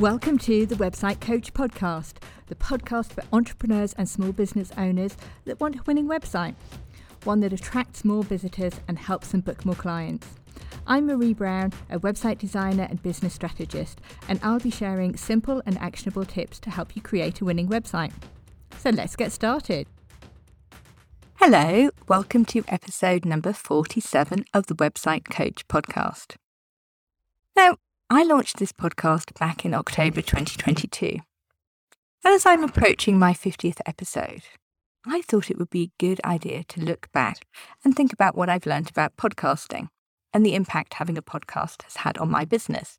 Welcome to the Website Coach Podcast, the podcast for entrepreneurs and small business owners that want a winning website, one that attracts more visitors and helps them book more clients. I'm Marie Brown, a website designer and business strategist, and I'll be sharing simple and actionable tips to help you create a winning website. So let's get started. Hello, welcome to episode number 47 of the Website Coach podcast. Now, I launched this podcast back in October 2022. And as I'm approaching my 50th episode, I thought it would be a good idea to look back and think about what I've learned about podcasting and the impact having a podcast has had on my business.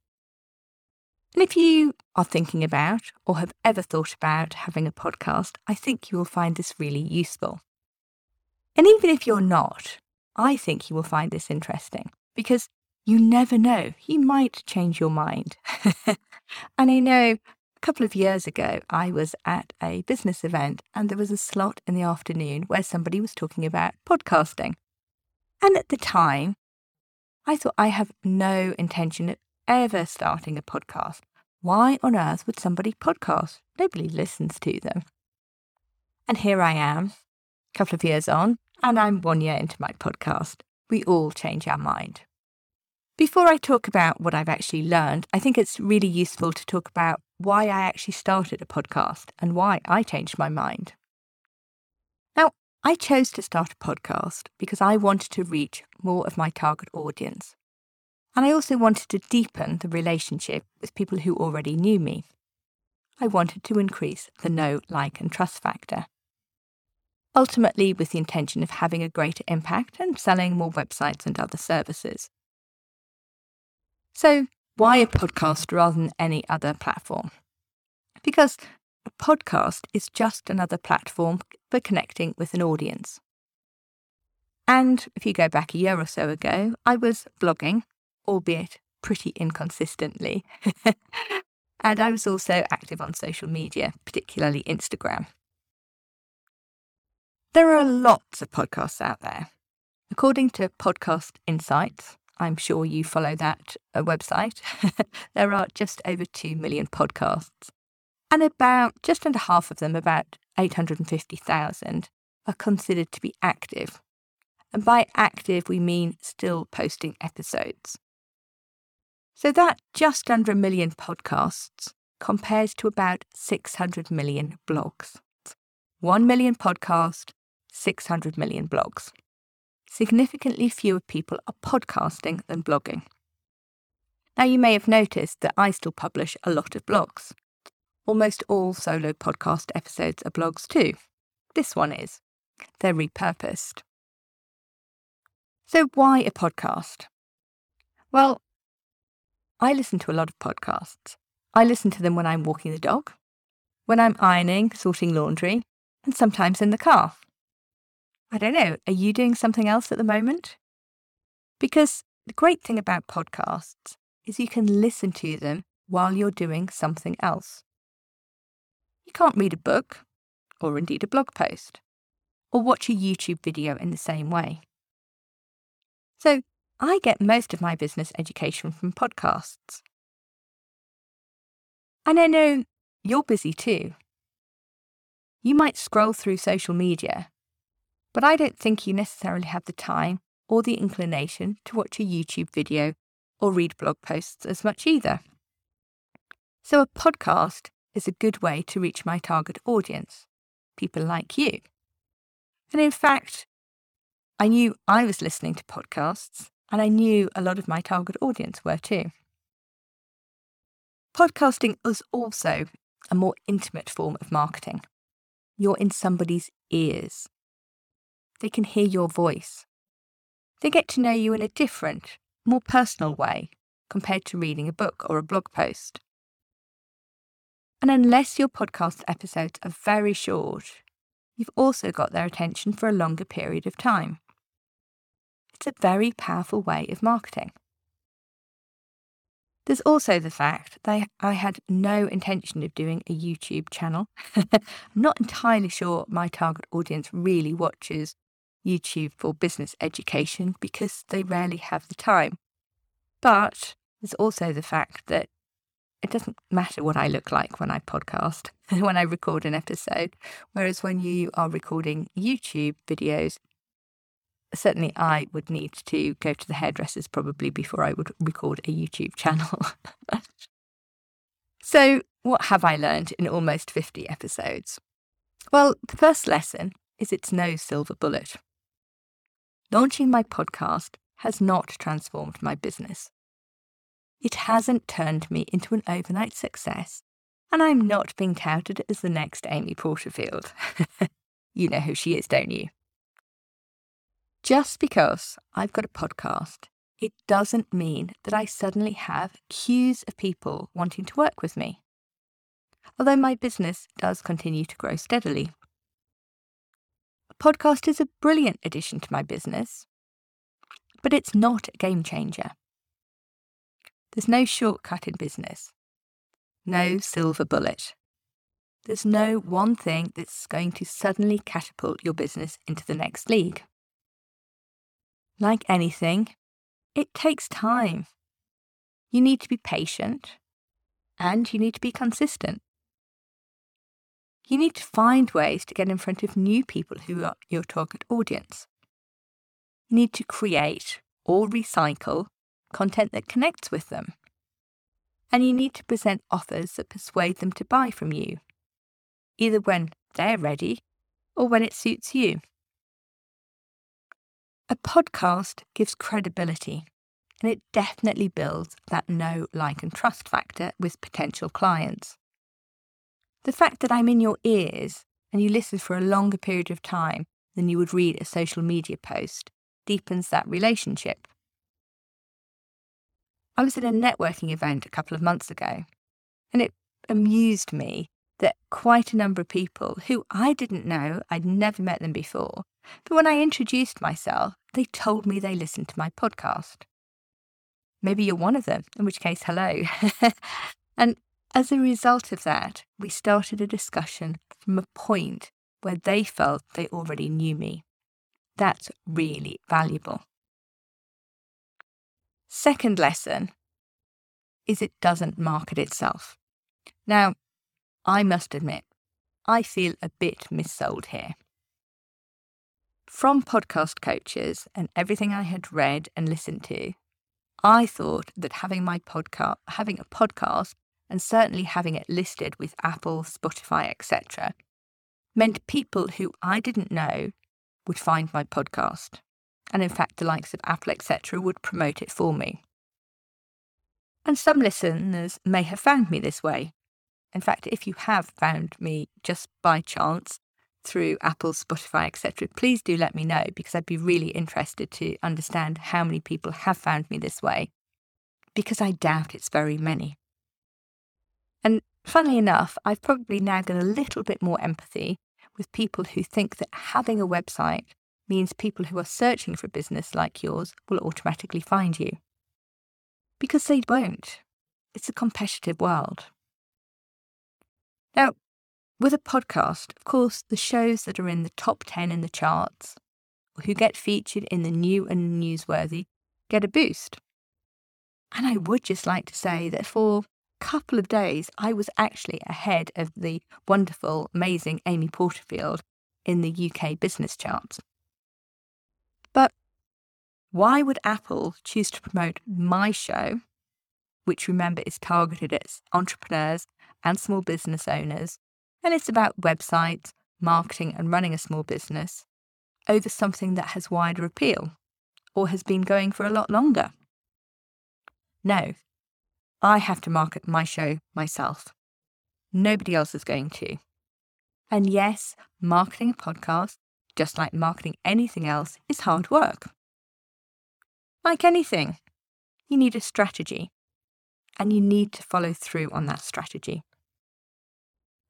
And if you are thinking about or have ever thought about having a podcast, I think you will find this really useful. And even if you're not, I think you will find this interesting because you never know, you might change your mind. and I know a couple of years ago, I was at a business event and there was a slot in the afternoon where somebody was talking about podcasting. And at the time, I thought I have no intention of ever starting a podcast. Why on earth would somebody podcast? Nobody listens to them. And here I am, a couple of years on, and I'm one year into my podcast. We all change our mind. Before I talk about what I've actually learned, I think it's really useful to talk about why I actually started a podcast and why I changed my mind. Now, I chose to start a podcast because I wanted to reach more of my target audience. And I also wanted to deepen the relationship with people who already knew me. I wanted to increase the know, like, and trust factor. Ultimately, with the intention of having a greater impact and selling more websites and other services. So, why a podcast rather than any other platform? Because a podcast is just another platform for connecting with an audience. And if you go back a year or so ago, I was blogging, albeit pretty inconsistently. and I was also active on social media, particularly Instagram. There are lots of podcasts out there. According to Podcast Insights, I'm sure you follow that uh, website. there are just over 2 million podcasts, and about just under half of them, about 850,000, are considered to be active. And by active, we mean still posting episodes. So that just under a million podcasts compares to about 600 million blogs. 1 million podcast, 600 million blogs significantly fewer people are podcasting than blogging. Now, you may have noticed that I still publish a lot of blogs. Almost all solo podcast episodes are blogs too. This one is. They're repurposed. So, why a podcast? Well, I listen to a lot of podcasts. I listen to them when I'm walking the dog, when I'm ironing, sorting laundry, and sometimes in the car. I don't know, are you doing something else at the moment? Because the great thing about podcasts is you can listen to them while you're doing something else. You can't read a book, or indeed a blog post, or watch a YouTube video in the same way. So I get most of my business education from podcasts. And I know you're busy too. You might scroll through social media but I don't think you necessarily have the time or the inclination to watch a YouTube video or read blog posts as much either. So a podcast is a good way to reach my target audience, people like you. And in fact, I knew I was listening to podcasts and I knew a lot of my target audience were too. Podcasting is also a more intimate form of marketing. You're in somebody's ears. They can hear your voice. They get to know you in a different, more personal way compared to reading a book or a blog post. And unless your podcast episodes are very short, you've also got their attention for a longer period of time. It's a very powerful way of marketing. There's also the fact that I had no intention of doing a YouTube channel. I'm not entirely sure my target audience really watches YouTube for business education because they rarely have the time. But there's also the fact that it doesn't matter what I look like when I podcast, when I record an episode. Whereas when you are recording YouTube videos, certainly I would need to go to the hairdressers probably before I would record a YouTube channel. so, what have I learned in almost 50 episodes? Well, the first lesson is it's no silver bullet. Launching my podcast has not transformed my business. It hasn't turned me into an overnight success, and I'm not being touted as the next Amy Porterfield. you know who she is, don't you? Just because I've got a podcast, it doesn't mean that I suddenly have queues of people wanting to work with me. Although my business does continue to grow steadily. A podcast is a brilliant addition to my business, but it's not a game changer. There's no shortcut in business, no silver bullet. There's no one thing that's going to suddenly catapult your business into the next league. Like anything, it takes time. You need to be patient and you need to be consistent. You need to find ways to get in front of new people who are your target audience. You need to create or recycle content that connects with them. And you need to present offers that persuade them to buy from you, either when they're ready or when it suits you. A podcast gives credibility and it definitely builds that know, like, and trust factor with potential clients. The fact that I'm in your ears and you listen for a longer period of time than you would read a social media post deepens that relationship. I was at a networking event a couple of months ago, and it amused me that quite a number of people who I didn't know, I'd never met them before, but when I introduced myself, they told me they listened to my podcast. Maybe you're one of them, in which case, hello. and as a result of that, we started a discussion from a point where they felt they already knew me. That's really valuable. Second lesson is it doesn't market itself. Now, I must admit, I feel a bit missold here. From podcast coaches and everything I had read and listened to, I thought that having my podcast, having a podcast, and certainly having it listed with Apple, Spotify, etc., meant people who I didn't know would find my podcast. And in fact, the likes of Apple, etc., would promote it for me. And some listeners may have found me this way. In fact, if you have found me just by chance, through Apple, Spotify, etc., please do let me know because I'd be really interested to understand how many people have found me this way, because I doubt it's very many. And funnily enough, I've probably now got a little bit more empathy with people who think that having a website means people who are searching for a business like yours will automatically find you. Because they won't. It's a competitive world. Now, with a podcast, of course, the shows that are in the top 10 in the charts, or who get featured in the new and newsworthy, get a boost. And I would just like to say that for couple of days, I was actually ahead of the wonderful, amazing Amy Porterfield in the UK business charts. But why would Apple choose to promote my show, which remember is targeted at entrepreneurs and small business owners, and it's about websites, marketing, and running a small business over something that has wider appeal or has been going for a lot longer. No, I have to market my show myself. Nobody else is going to. And yes, marketing a podcast, just like marketing anything else, is hard work. Like anything, you need a strategy, and you need to follow through on that strategy.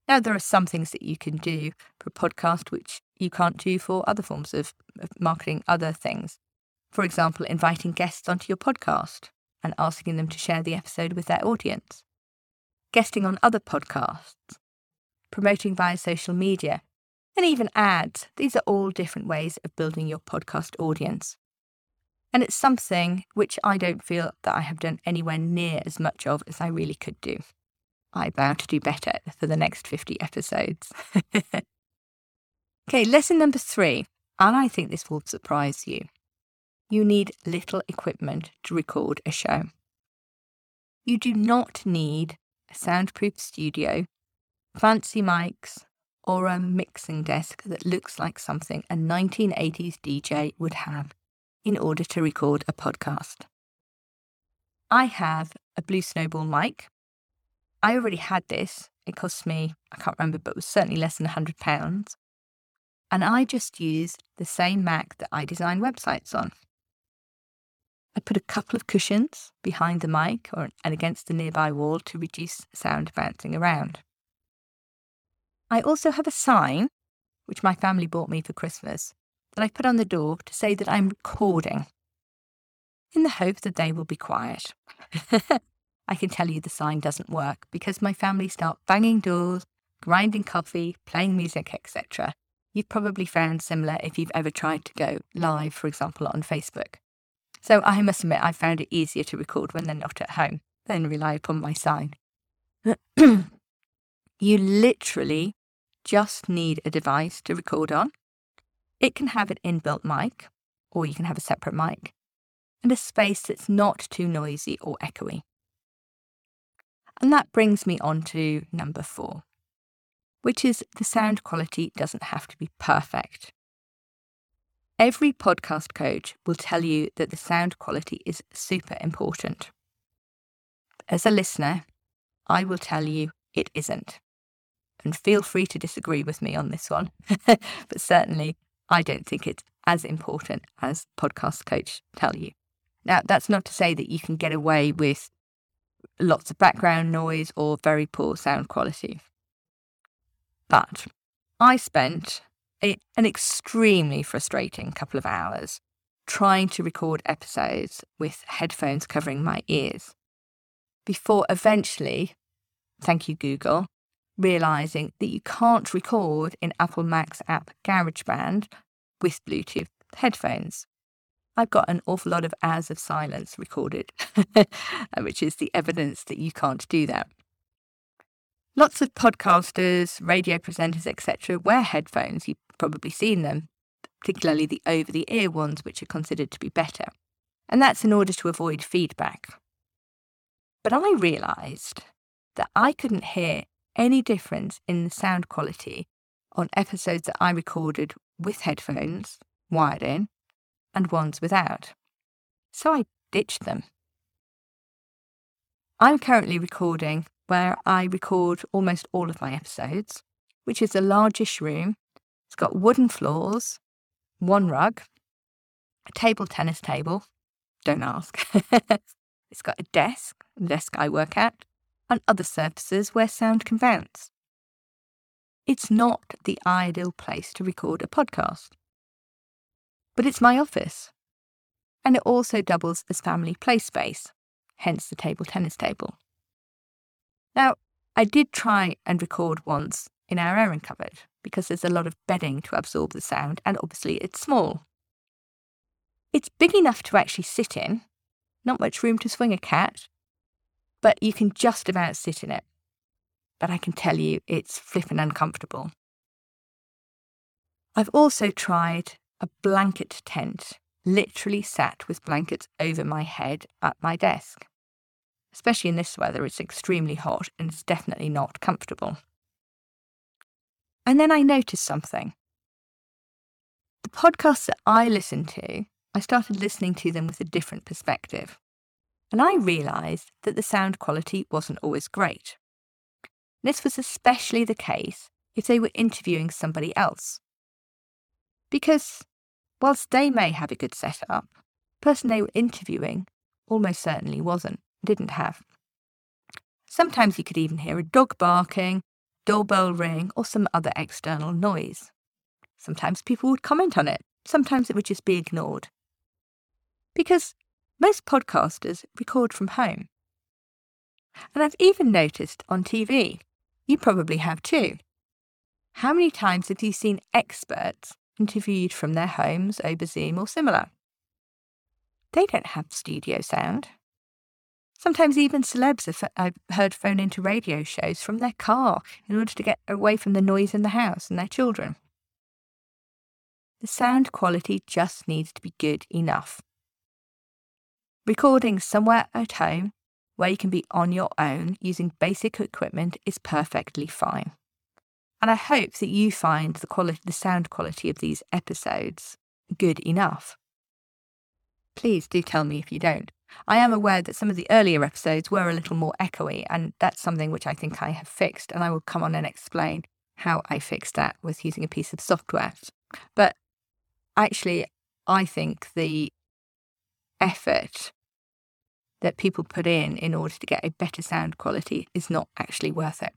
Now, there are some things that you can do for a podcast which you can't do for other forms of, of marketing other things. For example, inviting guests onto your podcast and asking them to share the episode with their audience, guesting on other podcasts, promoting via social media, and even ads. These are all different ways of building your podcast audience. And it's something which I don't feel that I have done anywhere near as much of as I really could do. I vow to do better for the next 50 episodes. okay, lesson number three, and I think this will surprise you. You need little equipment to record a show. You do not need a soundproof studio, fancy mics, or a mixing desk that looks like something a 1980s DJ would have in order to record a podcast. I have a Blue Snowball mic. I already had this. It cost me, I can't remember, but it was certainly less than £100. And I just used the same Mac that I design websites on. I put a couple of cushions behind the mic or, and against the nearby wall to reduce sound bouncing around. I also have a sign, which my family bought me for Christmas, that I put on the door to say that I'm recording, in the hope that they will be quiet. I can tell you the sign doesn't work because my family start banging doors, grinding coffee, playing music, etc. You've probably found similar if you've ever tried to go live, for example, on Facebook. So I must admit, I found it easier to record when they're not at home than rely upon my sign. you literally just need a device to record on. It can have an inbuilt mic, or you can have a separate mic, and a space that's not too noisy or echoey. And that brings me on to number four, which is the sound quality doesn't have to be perfect. Every podcast coach will tell you that the sound quality is super important. As a listener, I will tell you it isn't. And feel free to disagree with me on this one. but certainly, I don't think it's as important as podcast coach tell you. Now, that's not to say that you can get away with lots of background noise or very poor sound quality. But I spent a, an extremely frustrating couple of hours trying to record episodes with headphones covering my ears before eventually, thank you, Google, realizing that you can't record in Apple Mac's app GarageBand with Bluetooth headphones. I've got an awful lot of hours of silence recorded, which is the evidence that you can't do that. Lots of podcasters, radio presenters, etc., wear headphones. You've probably seen them, particularly the over the ear ones, which are considered to be better. And that's in order to avoid feedback. But I realised that I couldn't hear any difference in the sound quality on episodes that I recorded with headphones wired in and ones without. So I ditched them. I'm currently recording where I record almost all of my episodes, which is a largish room. It's got wooden floors, one rug, a table tennis table, don't ask. it's got a desk, the desk I work at, and other surfaces where sound can bounce. It's not the ideal place to record a podcast, but it's my office. And it also doubles as family play space, hence the table tennis table. Now, I did try and record once in our airing cupboard because there's a lot of bedding to absorb the sound, and obviously it's small. It's big enough to actually sit in, not much room to swing a cat, but you can just about sit in it. But I can tell you it's flippin' uncomfortable. I've also tried a blanket tent, literally sat with blankets over my head at my desk especially in this weather, it's extremely hot and it's definitely not comfortable. And then I noticed something. The podcasts that I listen to, I started listening to them with a different perspective. And I realised that the sound quality wasn't always great. This was especially the case if they were interviewing somebody else. Because whilst they may have a good setup, the person they were interviewing almost certainly wasn't didn't have. Sometimes you could even hear a dog barking, doorbell ring, or some other external noise. Sometimes people would comment on it, sometimes it would just be ignored. Because most podcasters record from home. And I've even noticed on TV, you probably have too. How many times have you seen experts interviewed from their homes over Zoom or similar? They don't have studio sound. Sometimes even celebs have I've heard phone into radio shows from their car in order to get away from the noise in the house and their children. The sound quality just needs to be good enough. Recording somewhere at home where you can be on your own using basic equipment is perfectly fine. And I hope that you find the quality the sound quality of these episodes good enough. Please do tell me if you don't. I am aware that some of the earlier episodes were a little more echoey, and that's something which I think I have fixed, and I will come on and explain how I fixed that with using a piece of software. But actually, I think the effort that people put in in order to get a better sound quality is not actually worth it.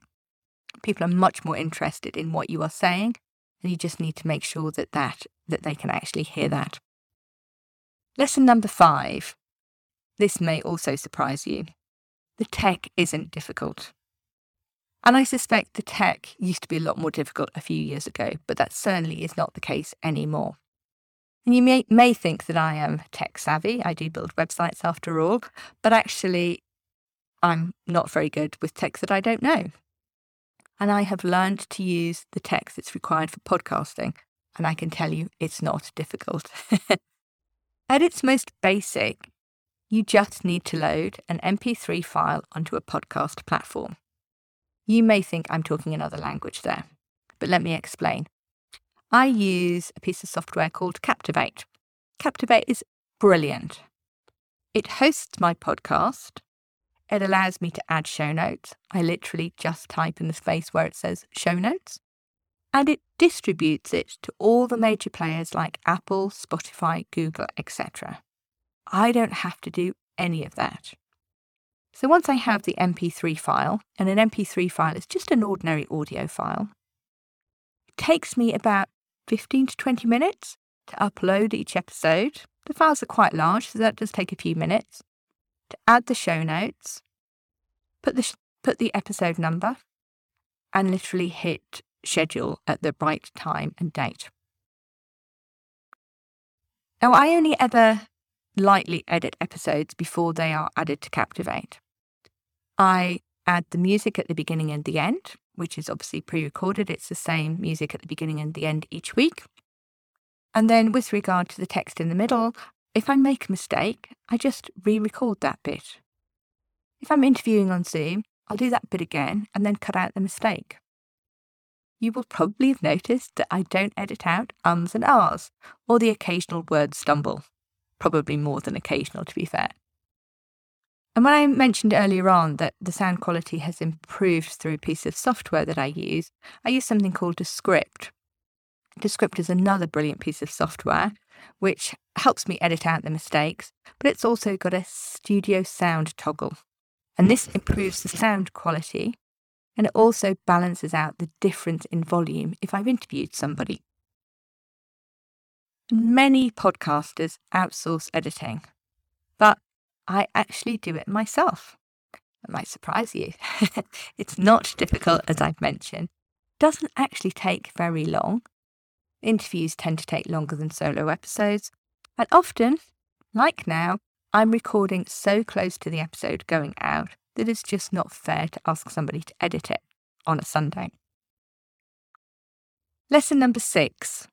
People are much more interested in what you are saying, and you just need to make sure that that, that they can actually hear that. Lesson number five. This may also surprise you. The tech isn't difficult. And I suspect the tech used to be a lot more difficult a few years ago, but that certainly is not the case anymore. And you may, may think that I am tech savvy. I do build websites after all, but actually, I'm not very good with tech that I don't know. And I have learned to use the tech that's required for podcasting. And I can tell you it's not difficult. At its most basic, you just need to load an MP3 file onto a podcast platform. You may think I'm talking another language there, but let me explain. I use a piece of software called Captivate. Captivate is brilliant. It hosts my podcast. It allows me to add show notes. I literally just type in the space where it says show notes. And it distributes it to all the major players like Apple, Spotify, Google, etc. I don't have to do any of that. So once I have the MP3 file, and an MP3 file is just an ordinary audio file, it takes me about 15 to 20 minutes to upload each episode. The files are quite large, so that does take a few minutes. To add the show notes, put the, sh- put the episode number, and literally hit schedule at the right time and date. Now, I only ever lightly edit episodes before they are added to Captivate. I add the music at the beginning and the end, which is obviously pre recorded. It's the same music at the beginning and the end each week. And then with regard to the text in the middle, if I make a mistake, I just re record that bit. If I'm interviewing on Zoom, I'll do that bit again and then cut out the mistake. You will probably have noticed that I don't edit out ums and ahs or the occasional word stumble. Probably more than occasional, to be fair. And when I mentioned earlier on that the sound quality has improved through a piece of software that I use, I use something called Descript. Descript is another brilliant piece of software which helps me edit out the mistakes, but it's also got a studio sound toggle. And this improves the sound quality and it also balances out the difference in volume if I've interviewed somebody. Many podcasters outsource editing, but I actually do it myself. It might surprise you. it's not difficult, as I've mentioned. Doesn't actually take very long. Interviews tend to take longer than solo episodes. And often, like now, I'm recording so close to the episode going out that it's just not fair to ask somebody to edit it on a Sunday. Lesson number six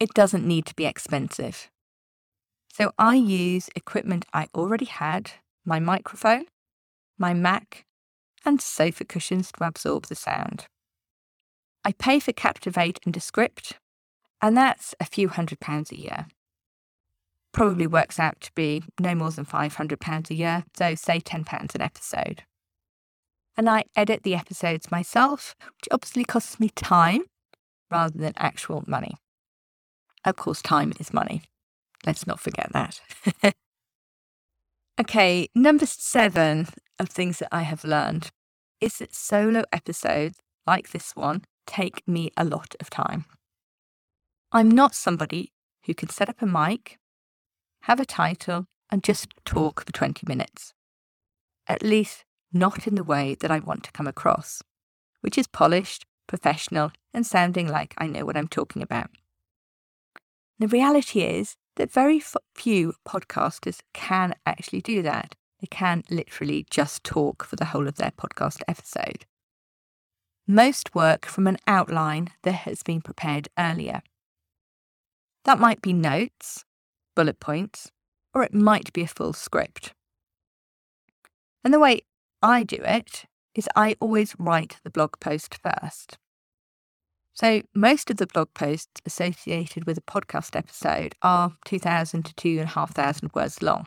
it doesn't need to be expensive. So I use equipment I already had my microphone, my Mac, and sofa cushions to absorb the sound. I pay for Captivate and Descript, and that's a few hundred pounds a year. Probably works out to be no more than £500 a year, so say £10 an episode. And I edit the episodes myself, which obviously costs me time rather than actual money. Of course, time is money. Let's not forget that. okay, number seven of things that I have learned is that solo episodes like this one take me a lot of time. I'm not somebody who can set up a mic, have a title, and just talk for 20 minutes. At least not in the way that I want to come across, which is polished, professional, and sounding like I know what I'm talking about. The reality is that very few podcasters can actually do that. they can literally just talk for the whole of their podcast episode. Most work from an outline that has been prepared earlier. That might be notes, bullet points, or it might be a full script. And the way I do it is I always write the blog post first. So, most of the blog posts associated with a podcast episode are 2,000 to 2,500 words long.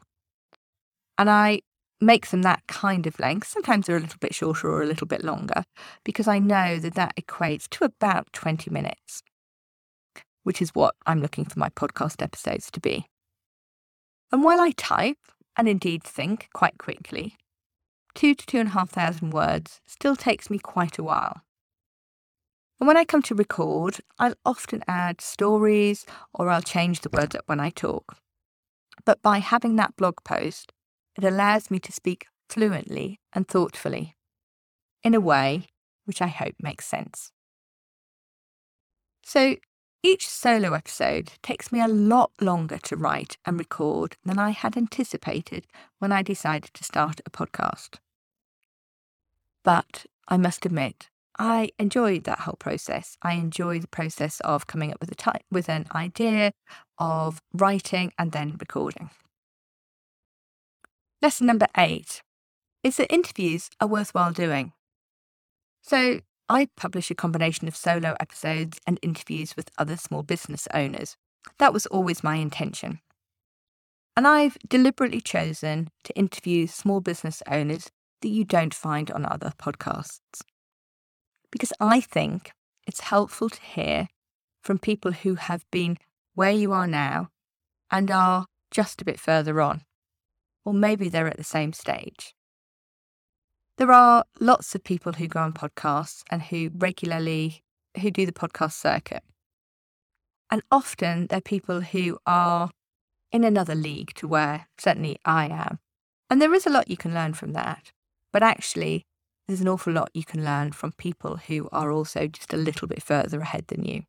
And I make them that kind of length. Sometimes they're a little bit shorter or a little bit longer because I know that that equates to about 20 minutes, which is what I'm looking for my podcast episodes to be. And while I type and indeed think quite quickly, two to two and a half thousand words still takes me quite a while. And when I come to record, I'll often add stories or I'll change the words up when I talk. But by having that blog post, it allows me to speak fluently and thoughtfully, in a way which I hope makes sense. So each solo episode takes me a lot longer to write and record than I had anticipated when I decided to start a podcast. But I must admit, I enjoy that whole process. I enjoy the process of coming up with a type, with an idea, of writing and then recording. Lesson number eight is that interviews are worthwhile doing. So I publish a combination of solo episodes and interviews with other small business owners. That was always my intention. And I've deliberately chosen to interview small business owners that you don't find on other podcasts. Because I think it's helpful to hear from people who have been where you are now and are just a bit further on. Or maybe they're at the same stage. There are lots of people who go on podcasts and who regularly who do the podcast circuit. And often they're people who are in another league to where certainly I am. And there is a lot you can learn from that. But actually, there's an awful lot you can learn from people who are also just a little bit further ahead than you.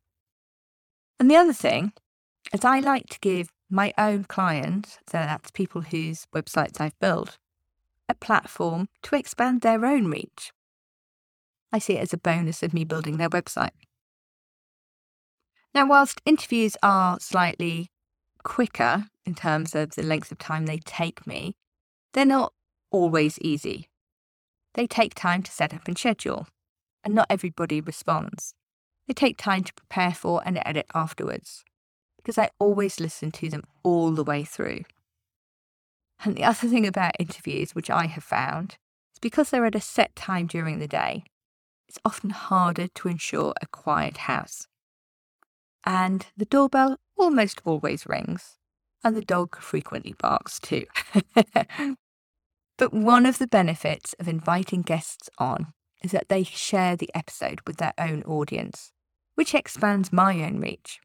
And the other thing is, I like to give my own clients, so that's people whose websites I've built, a platform to expand their own reach. I see it as a bonus of me building their website. Now, whilst interviews are slightly quicker in terms of the length of time they take me, they're not always easy. They take time to set up and schedule, and not everybody responds. They take time to prepare for and edit afterwards, because I always listen to them all the way through. And the other thing about interviews, which I have found, is because they're at a set time during the day, it's often harder to ensure a quiet house. And the doorbell almost always rings, and the dog frequently barks too. but one of the benefits of inviting guests on is that they share the episode with their own audience, which expands my own reach.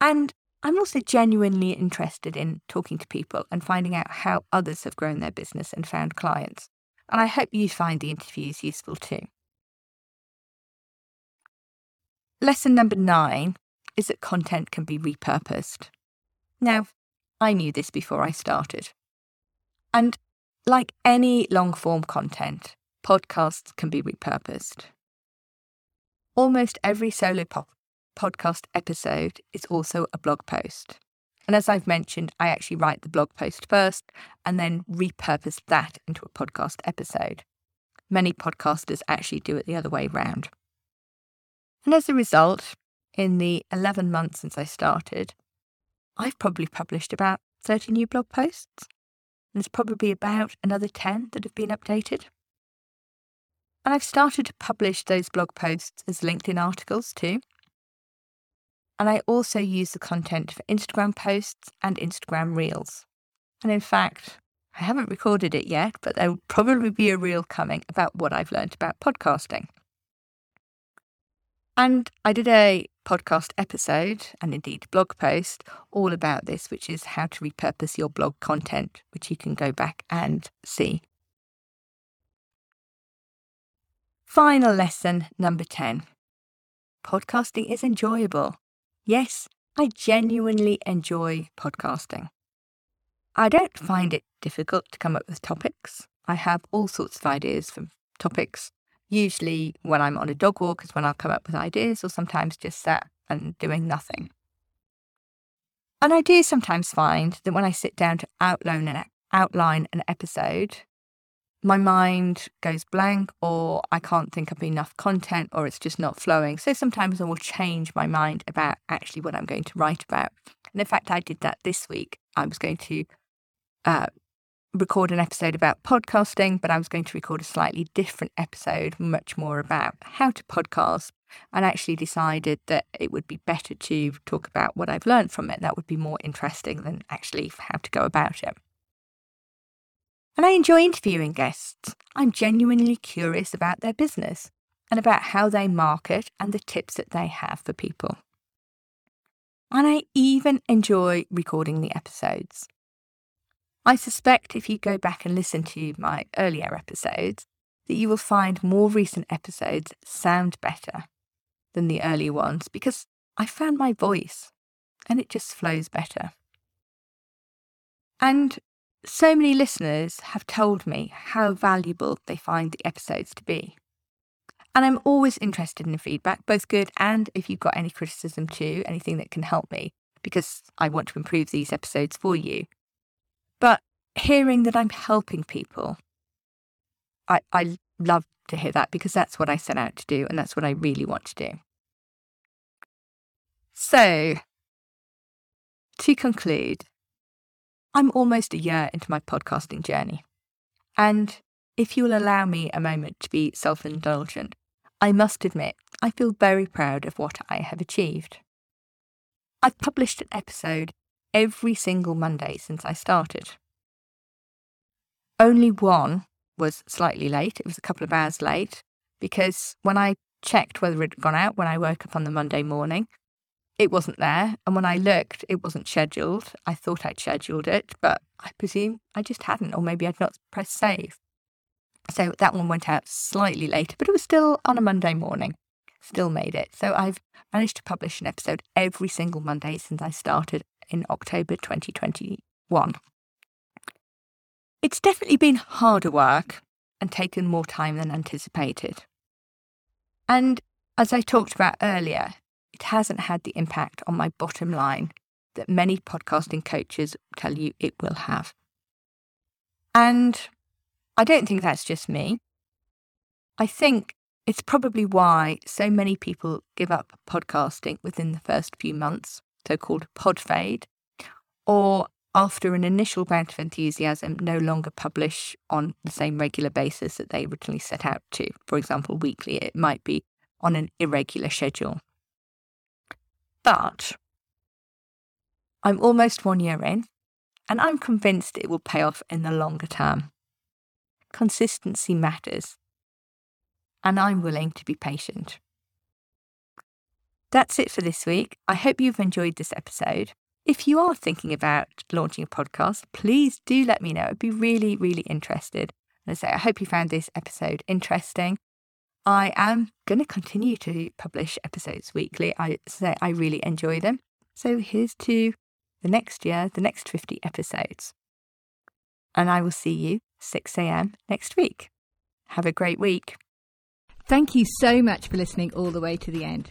And I'm also genuinely interested in talking to people and finding out how others have grown their business and found clients. And I hope you find the interviews useful too. Lesson number nine is that content can be repurposed. Now, I knew this before I started. And like any long form content, podcasts can be repurposed. Almost every solo pop podcast episode is also a blog post. And as I've mentioned, I actually write the blog post first and then repurpose that into a podcast episode. Many podcasters actually do it the other way round. And as a result, in the 11 months since I started, I've probably published about 30 new blog posts. There's probably about another 10 that have been updated. And I've started to publish those blog posts as LinkedIn articles too. And I also use the content for Instagram posts and Instagram reels. And in fact, I haven't recorded it yet, but there will probably be a reel coming about what I've learned about podcasting. And I did a podcast episode and indeed blog post all about this, which is how to repurpose your blog content, which you can go back and see. Final lesson number 10 podcasting is enjoyable. Yes, I genuinely enjoy podcasting. I don't find it difficult to come up with topics. I have all sorts of ideas for topics. Usually, when I'm on a dog walk, is when I'll come up with ideas, or sometimes just sat and doing nothing. And I do sometimes find that when I sit down to outline an, outline an episode, my mind goes blank, or I can't think of enough content, or it's just not flowing. So sometimes I will change my mind about actually what I'm going to write about. And in fact, I did that this week. I was going to uh, record an episode about podcasting, but I was going to record a slightly different episode, much more about how to podcast, and actually decided that it would be better to talk about what I've learned from it. That would be more interesting than actually how to go about it. And I enjoy interviewing guests. I'm genuinely curious about their business and about how they market and the tips that they have for people. And I even enjoy recording the episodes. I suspect if you go back and listen to my earlier episodes, that you will find more recent episodes sound better than the early ones because I found my voice and it just flows better. And so many listeners have told me how valuable they find the episodes to be. And I'm always interested in feedback, both good and if you've got any criticism too, anything that can help me, because I want to improve these episodes for you. Hearing that I'm helping people, I, I love to hear that because that's what I set out to do and that's what I really want to do. So, to conclude, I'm almost a year into my podcasting journey. And if you will allow me a moment to be self indulgent, I must admit I feel very proud of what I have achieved. I've published an episode every single Monday since I started. Only one was slightly late. It was a couple of mm-hmm. hours late because when I checked whether it had gone out when I woke up on the Monday morning, it wasn't there. And when I mm-hmm. looked, it wasn't scheduled. I thought I'd scheduled it, but I presume I just hadn't, or maybe I'd not pressed save. So that one went out slightly later, but it was still on a Monday morning. Still made it. So I've managed to publish an episode every single Monday since I started in October 2021. It's definitely been harder work and taken more time than anticipated. And as I talked about earlier, it hasn't had the impact on my bottom line that many podcasting coaches tell you it will have. And I don't think that's just me. I think it's probably why so many people give up podcasting within the first few months, so called pod fade, or after an initial bout of enthusiasm, no longer publish on the same regular basis that they originally set out to. For example, weekly, it might be on an irregular schedule. But I'm almost one year in, and I'm convinced it will pay off in the longer term. Consistency matters, and I'm willing to be patient. That's it for this week. I hope you've enjoyed this episode. If you are thinking about launching a podcast, please do let me know. I'd be really, really interested. And I say, I hope you found this episode interesting. I am going to continue to publish episodes weekly. I say I really enjoy them. So here's to the next year, the next 50 episodes. And I will see you 6 a.m. next week. Have a great week. Thank you so much for listening all the way to the end.